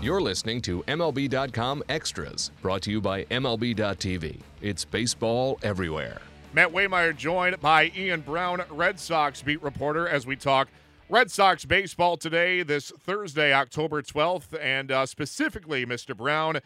You're listening to MLB.com Extras, brought to you by MLB.tv. It's baseball everywhere. Matt Waymire joined by Ian Browne, Red Sox beat reporter, as we talk Red Sox baseball today, this Thursday, October 12th. And uh, specifically, Mr. Browne,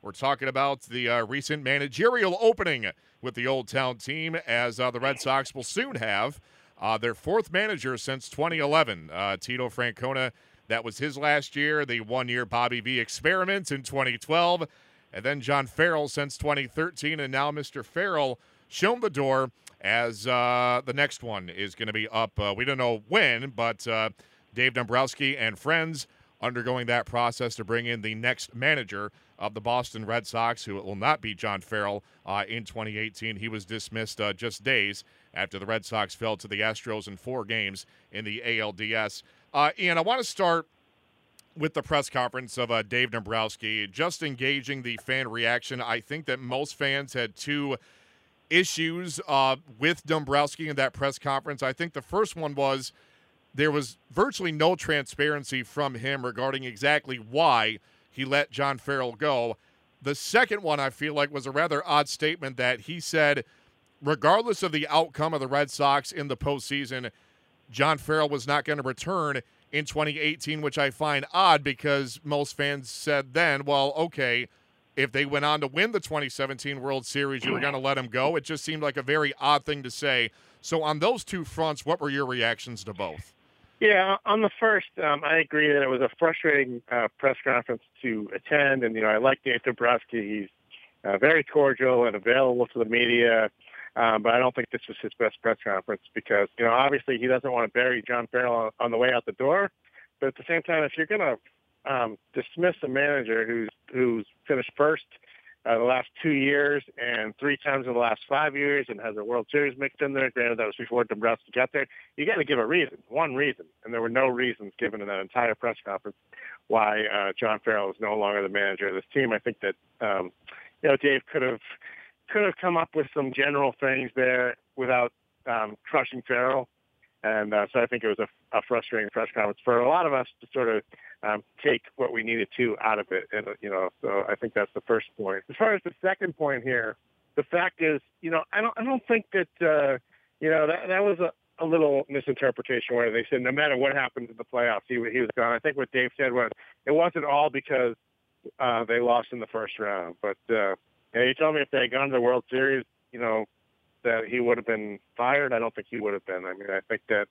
we're talking about the uh, recent managerial opening with the Old Town team, as uh, the Red Sox will soon have uh, their fourth manager since 2011. Uh, Tito Francona, that was his last year, the one year Bobby V experiment in 2012. And then John Farrell since 2013. And now Mr. Farrell shown the door as uh, the next one is going to be up. Uh, we don't know when, but uh, Dave Dombrowski and friends undergoing that process to bring in the next manager of the Boston Red Sox, who will not be John Farrell uh, in 2018. He was dismissed uh, just days after the Red Sox fell to the Astros in four games in the ALDS. Uh, Ian, I want to start with the press conference of uh, Dave Dombrowski, just engaging the fan reaction. I think that most fans had two issues uh, with Dombrowski in that press conference. I think the first one was there was virtually no transparency from him regarding exactly why he let John Farrell go. The second one, I feel like, was a rather odd statement that he said, regardless of the outcome of the Red Sox in the postseason, John Farrell was not going to return in 2018, which I find odd because most fans said then, well, okay, if they went on to win the 2017 World Series, you were going to let him go. It just seemed like a very odd thing to say. So, on those two fronts, what were your reactions to both? Yeah, on the first, um, I agree that it was a frustrating uh, press conference to attend, and you know I like Dave Dombrowski. He's uh, very cordial and available to the media, um, but I don't think this was his best press conference because you know obviously he doesn't want to bury John Farrell on, on the way out the door, but at the same time, if you're going to um, dismiss a manager who's who's finished first uh, the last two years and three times in the last five years and has a World Series mixed in there. Granted, that was before Dombrowski got there. You got to give a reason, one reason, and there were no reasons given in that entire press conference why uh, John Farrell is no longer the manager of this team. I think that um, you know Dave could have could have come up with some general things there without um, crushing Farrell. And uh, so I think it was a, a frustrating press conference for a lot of us to sort of um, take what we needed to out of it. And, you know, so I think that's the first point. As far as the second point here, the fact is, you know, I don't, I don't think that, uh, you know, that, that was a, a little misinterpretation where they said no matter what happened in the playoffs, he, he was gone. I think what Dave said was it wasn't all because uh, they lost in the first round. But uh, you, know, you told me if they had gone to the World Series, you know, that he would have been fired. I don't think he would have been. I mean, I think that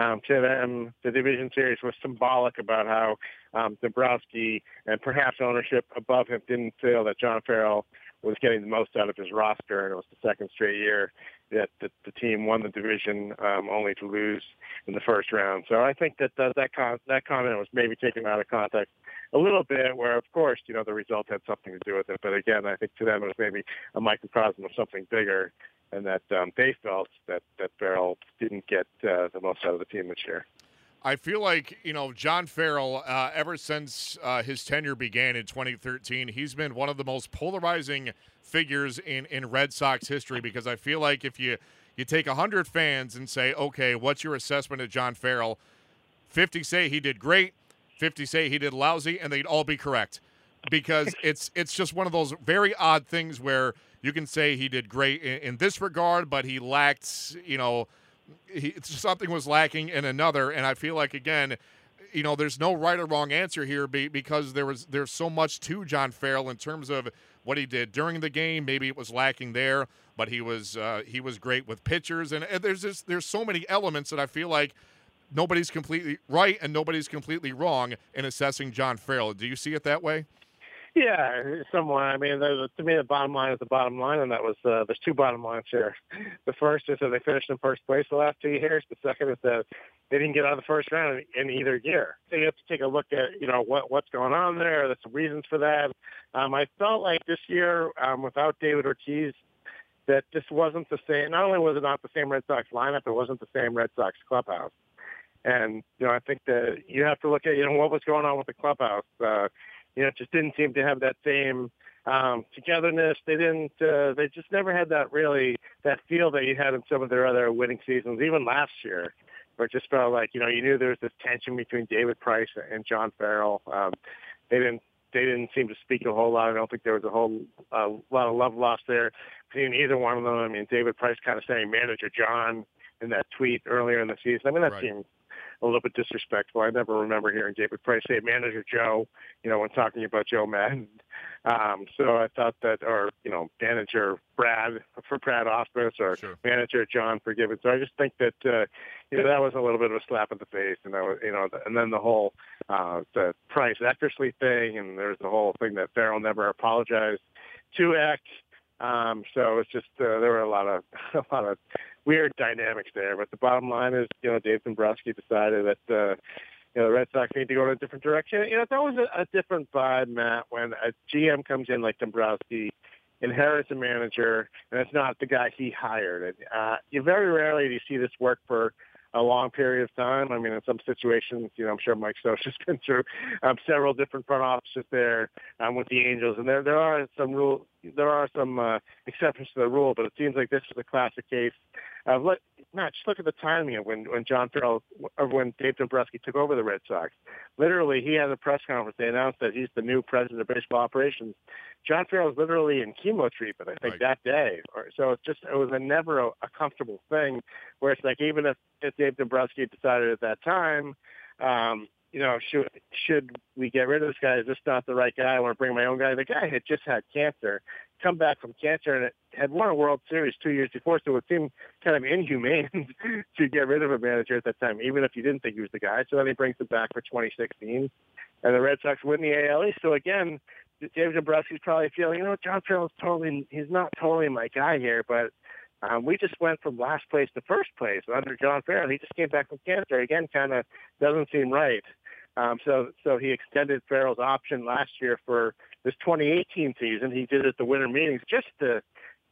um, to them, the division series was symbolic about how um, Dombrowski and perhaps ownership above him didn't feel that John Farrell was getting the most out of his roster, and it was the second straight year that the, the team won the division um, only to lose in the first round. So I think that uh, that con- that comment was maybe taken out of context a little bit, where of course you know the result had something to do with it, but again, I think to them it was maybe a microcosm of something bigger and that um, they felt that that Farrell didn't get uh, the most out of the team this year. I feel like you know John Farrell. Uh, ever since uh, his tenure began in 2013, he's been one of the most polarizing figures in in Red Sox history. Because I feel like if you you take hundred fans and say, okay, what's your assessment of John Farrell? 50 say he did great, 50 say he did lousy, and they'd all be correct because it's it's just one of those very odd things where you can say he did great in, in this regard, but he lacked, you know, he, something was lacking in another. And I feel like again, you know, there's no right or wrong answer here be, because there was there's so much to John Farrell in terms of what he did during the game. Maybe it was lacking there, but he was uh, he was great with pitchers, and, and there's just there's so many elements that I feel like nobody's completely right and nobody's completely wrong in assessing John Farrell. Do you see it that way? Yeah, somewhat. I mean, to me, the bottom line is the bottom line, and that was uh, there's two bottom lines here. The first is that they finished in first place the last two years. The second is that they didn't get out of the first round in either year. So you have to take a look at you know what what's going on there. There's some reasons for that. Um, I felt like this year um, without David Ortiz, that this wasn't the same. Not only was it not the same Red Sox lineup, it wasn't the same Red Sox clubhouse. And you know, I think that you have to look at you know what was going on with the clubhouse. Uh, you know, just didn't seem to have that same um, togetherness. They didn't. Uh, they just never had that really that feel that you had in some of their other winning seasons, even last year, where it just felt like you know you knew there was this tension between David Price and John Farrell. Um, they didn't they didn't seem to speak a whole lot. I don't think there was a whole uh, lot of love lost there between either one of them. I mean, David Price kind of saying manager John in that tweet earlier in the season. I mean, that right. seemed a little bit disrespectful. I never remember hearing David Price say manager Joe, you know, when talking about Joe Maddon. Um, so I thought that, or, you know, manager Brad for Brad Ausmus or sure. manager John for Forgiven. So I just think that, uh, you know, that was a little bit of a slap in the face. And that was, you know, and then the whole, uh, the Price Eckersley thing. And there's the whole thing that Farrell never apologized to Eck. Um, so it's just, uh, there were a lot of, a lot of weird dynamics there. But the bottom line is, you know, Dave Dombrowski decided that, uh, you know, the Red Sox need to go in a different direction. You know, it's always a, a different vibe, Matt, when a GM comes in like Dombrowski, inherits a manager, and it's not the guy he hired. And uh, you very rarely do you see this work for a long period of time. I mean, in some situations, you know, I'm sure Mike Scioscia's been through um, several different front offices there um, with the Angels, and there there are some rule there are some uh, exceptions to the rule, but it seems like this is a classic case. Uh, look, Matt, just look at the timing of when when John Farrell or when Dave Dombrowski took over the Red Sox. Literally, he had a press conference. They announced that he's the new president of baseball operations. John Farrell was literally in chemo treatment, I think, right. that day. So it's just it was a never a, a comfortable thing. Where it's like even if, if Dave Dombrowski decided at that time, um, you know, should should we get rid of this guy? Is this not the right guy? I want to bring my own guy. The guy had just had cancer, come back from cancer, and had won a World Series two years before. So it seemed kind of inhumane to get rid of a manager at that time, even if you didn't think he was the guy. So then he brings him back for 2016, and the Red Sox win the AL East. So again, David Dombrowski's probably feeling, you know, John Farrell's totally, he's not totally my guy here, but um, we just went from last place to first place under John Farrell. He just came back from cancer. Again, kind of doesn't seem right. Um, so, so he extended Farrell's option last year for this 2018 season. He did it at the winter meetings just to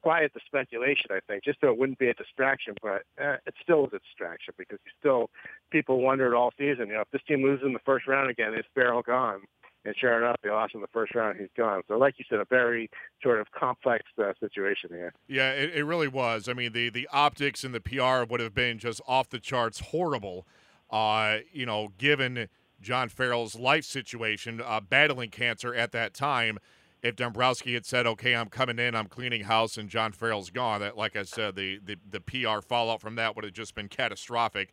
quiet the speculation, I think, just so it wouldn't be a distraction. But uh, it still is a distraction because still people wondered all season, you know, if this team loses in the first round again, is Farrell gone? And sure enough, they lost in the first round. He's gone. So, like you said, a very sort of complex uh, situation here. Yeah, it, it really was. I mean, the the optics and the PR would have been just off the charts horrible. Uh, you know, given John Farrell's life situation, uh, battling cancer at that time. If Dombrowski had said, "Okay, I'm coming in, I'm cleaning house," and John Farrell's gone, that, like I said, the, the the PR fallout from that would have just been catastrophic.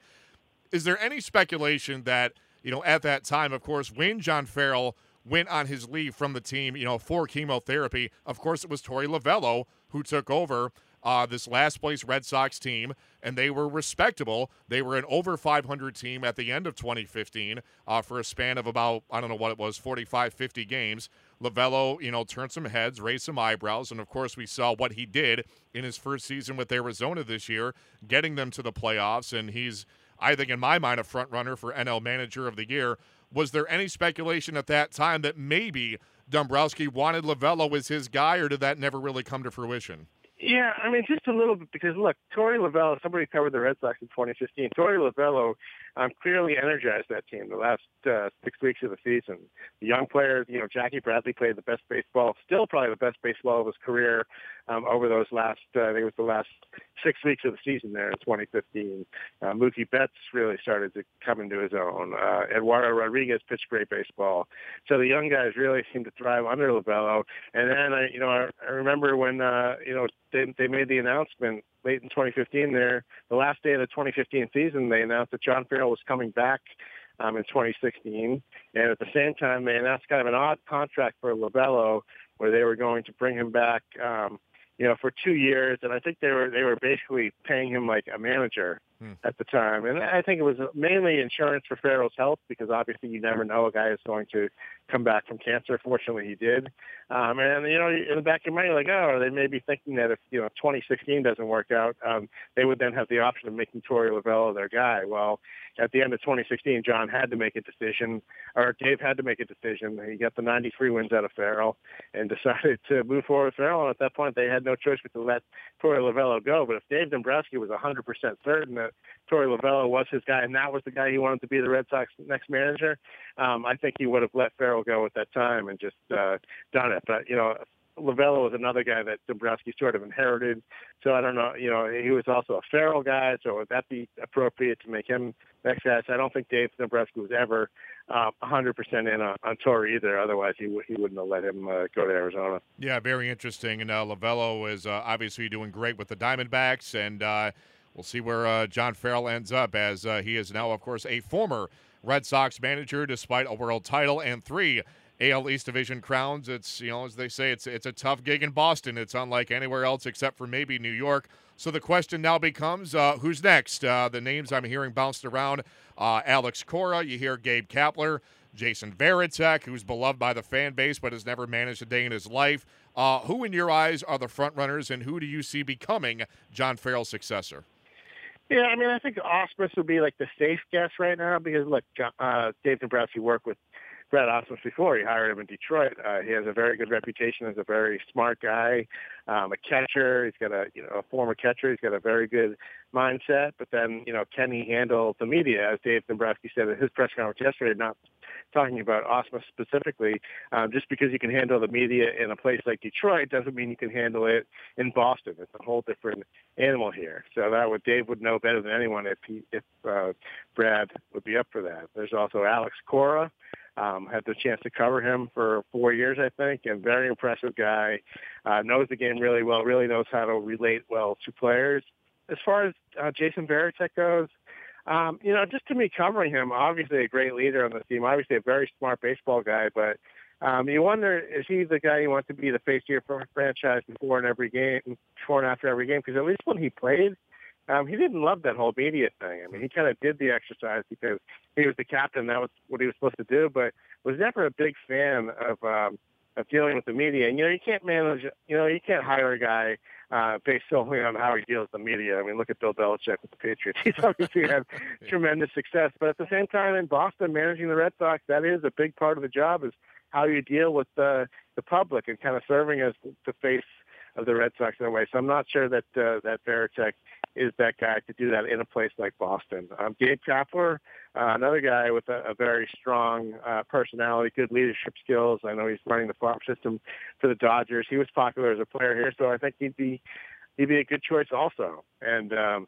Is there any speculation that you know, at that time, of course, when John Farrell went on his leave from the team, you know, for chemotherapy, of course, it was Torey Lovullo who took over uh, this last place Red Sox team, and they were respectable. They were an over 500 team at the end of 2015 uh, for a span of about, I don't know what it was, 45, 50 games. Lovullo, you know, turned some heads, raised some eyebrows, and of course, we saw what he did in his first season with Arizona this year, getting them to the playoffs, and he's I think, in my mind, a front runner for NL Manager of the Year. Was there any speculation at that time that maybe Dombrowski wanted Lovullo as his guy, or did that never really come to fruition? Yeah, I mean, just a little bit because look, Torey Lovullo, somebody covered the Red Sox in 2015. Torey Lovullo um, clearly energized that team the last uh, six weeks of the season. The young players, you know, Jackie Bradley played the best baseball, still probably the best baseball of his career um, over those last, uh, I think it was the last six weeks of the season there in 2015. Uh, Mookie Betts really started to come into his own. Uh, Eduardo Rodriguez pitched great baseball. So the young guys really seemed to thrive under Lovullo. And then, I, you know, I, I remember when, uh, you know, they, they made the announcement late in 2015 there, the last day of the 2015 season, they announced that John Farrell was coming back um, in 2016. And at the same time, they announced kind of an odd contract for Lovullo where they were going to bring him back um, you know, for two years, and I think they were they were basically paying him like a manager hmm. at the time, and I think it was mainly insurance for Farrell's health because obviously you never know a guy is going to come back from cancer. Fortunately, he did, um, and you know, in the back of your mind, you're like, oh, they may be thinking that if you know 2016 doesn't work out, um, they would then have the option of making Torey Lovullo their guy. Well, at the end of 2016, John had to make a decision, or Dave had to make a decision. He got the 93 wins out of Farrell and decided to move forward with Farrell. And at that point, they had no choice but to let Torey Lovullo go. But if Dave Dombrowski was 100% certain that Torey Lovullo was his guy and that was the guy he wanted to be the Red Sox next manager, um, I think he would have let Farrell go at that time and just uh, done it. But, you know, Lovullo was another guy that Dombrowski sort of inherited. So I don't know. You know, he was also a Farrell guy. So would that be appropriate to make him next guy? I don't think Dave Dombrowski was ever uh, 100% in on, on Torey either. Otherwise, he w- he wouldn't have let him uh, go to Arizona. Yeah, very interesting. And uh, Lovullo is uh, obviously doing great with the Diamondbacks, and uh, we'll see where uh, John Farrell ends up as uh, he is now, of course, a former Red Sox manager, despite a world title and three AL East Division crowns. It's you know as they say, it's it's a tough gig in Boston. It's unlike anywhere else except for maybe New York. So the question now becomes, uh, who's next? Uh, the names I'm hearing bounced around: uh, Alex Cora. You hear Gabe Kapler, Jason Varitek, who's beloved by the fan base but has never managed a day in his life. Uh, who, in your eyes, are the front runners, and who do you see becoming John Farrell's successor? Yeah, I mean, I think Ausmus would be like the safe guess right now because look, uh, Dave Dombrowski worked with Brad Ausmus before. He hired him in Detroit. Uh, he has a very good reputation as a very smart guy, um, a catcher. He's got a you know a former catcher. He's got a very good mindset. But then you know can he handle the media? As Dave Dombrowski said at his press conference yesterday, not talking about Ausmus specifically. Um, just because you can handle the media in a place like Detroit doesn't mean you can handle it in Boston. It's a whole different animal here. So that would Dave would know better than anyone if he if uh, Brad would be up for that. There's also Alex Cora. Um, had the chance to cover him for four years, I think, and very impressive guy. Uh, knows the game really well. Really knows how to relate well to players. As far as uh, Jason Varitek goes, um, you know, just to me covering him, obviously a great leader on the team, obviously a very smart baseball guy, but um, you wonder is he the guy you want to be the face of your franchise before and every game, before and after every game? Because at least when he played, um, he didn't love that whole media thing. I mean, he kind of did the exercise because he was the captain. That was what he was supposed to do, but was never a big fan of um, of dealing with the media. And you know, you can't manage. You know, you can't hire a guy uh, based solely on how he deals with the media. I mean, look at Bill Belichick with the Patriots. He's obviously had tremendous success, but at the same time, in Boston, managing the Red Sox, that is a big part of the job. Is how you deal with the the public and kind of serving as the face of the Red Sox in a way. So I'm not sure that uh, that Varitek is that guy to do that in a place like Boston. Um, Gabe Kapler, uh, another guy with a, a very strong uh, personality, good leadership skills. I know he's running the farm system for the Dodgers. He was popular as a player here, so I think he'd be he'd be a good choice also. And um,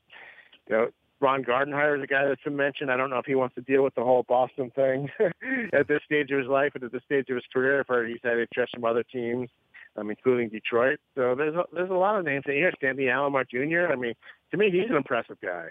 you know, Ron Gardenhire is a guy that's been mentioned. I don't know if he wants to deal with the whole Boston thing at this stage of his life and at this stage of his career. I've heard he's had interest from other teams um, including Detroit. So there's a, there's a lot of names here. Sandy Alomar Jr. I mean, to me, he's an impressive guy.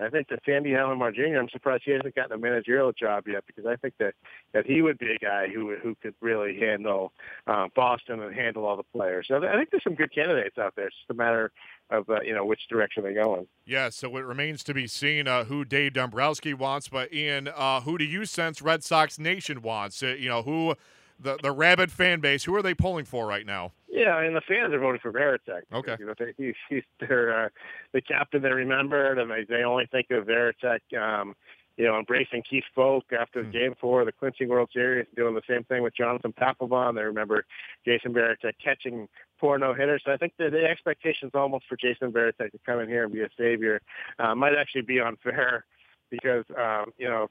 I think that Sandy Alomar Jr. I'm surprised he hasn't gotten a managerial job yet because I think that that he would be a guy who who could really handle uh, Boston and handle all the players. So I think there's some good candidates out there. It's just a matter of uh, you know which direction they go in. Yeah, so it remains to be seen uh, who Dave Dombrowski wants. But Ian, uh, who do you sense Red Sox Nation wants? Uh, you know who the the rabid fan base. Who are they pulling for right now? Yeah, and the fans are voting for Varitek. Okay, you know they, he's, he's their uh, the captain they remembered, and they they only think of Varitek. Um, you know, embracing Keith Foulke after mm. Game Four, the clinching World Series, doing the same thing with Jonathan Papelbon. They remember Jason Varitek catching four no hitters. So I think the, the expectations almost for Jason Varitek to come in here and be a savior uh, might actually be unfair because um, you know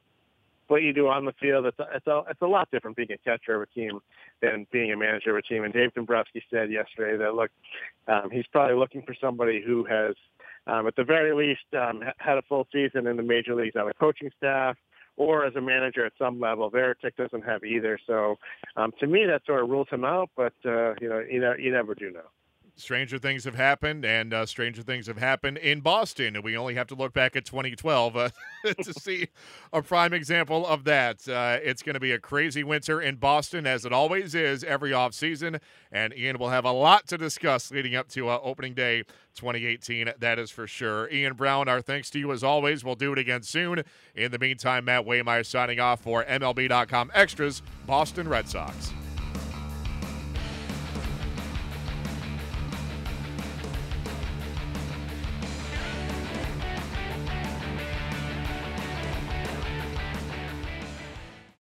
what you do on the field. It's a, it's a, it's a lot different being a catcher of a team than being a manager of a team. And Dave Dombrowski said yesterday that look, um, he's probably looking for somebody who has, um, at the very least, um, had a full season in the major leagues on the coaching staff or as a manager at some level. Varitek doesn't have either. So um, to me, that sort of rules him out. But uh, you know, you know, you never do know stranger things have happened, and uh, stranger things have happened in Boston. And we only have to look back at 2012 uh, to see a prime example of that. Uh, it's going to be a crazy winter in Boston, as it always is every offseason. And Ian will have a lot to discuss leading up to uh, opening day 2018. That is for sure. Ian Browne, our thanks to you as always. We'll do it again soon. In the meantime, Matt Waymire signing off for MLB.com Extras, Boston Red Sox.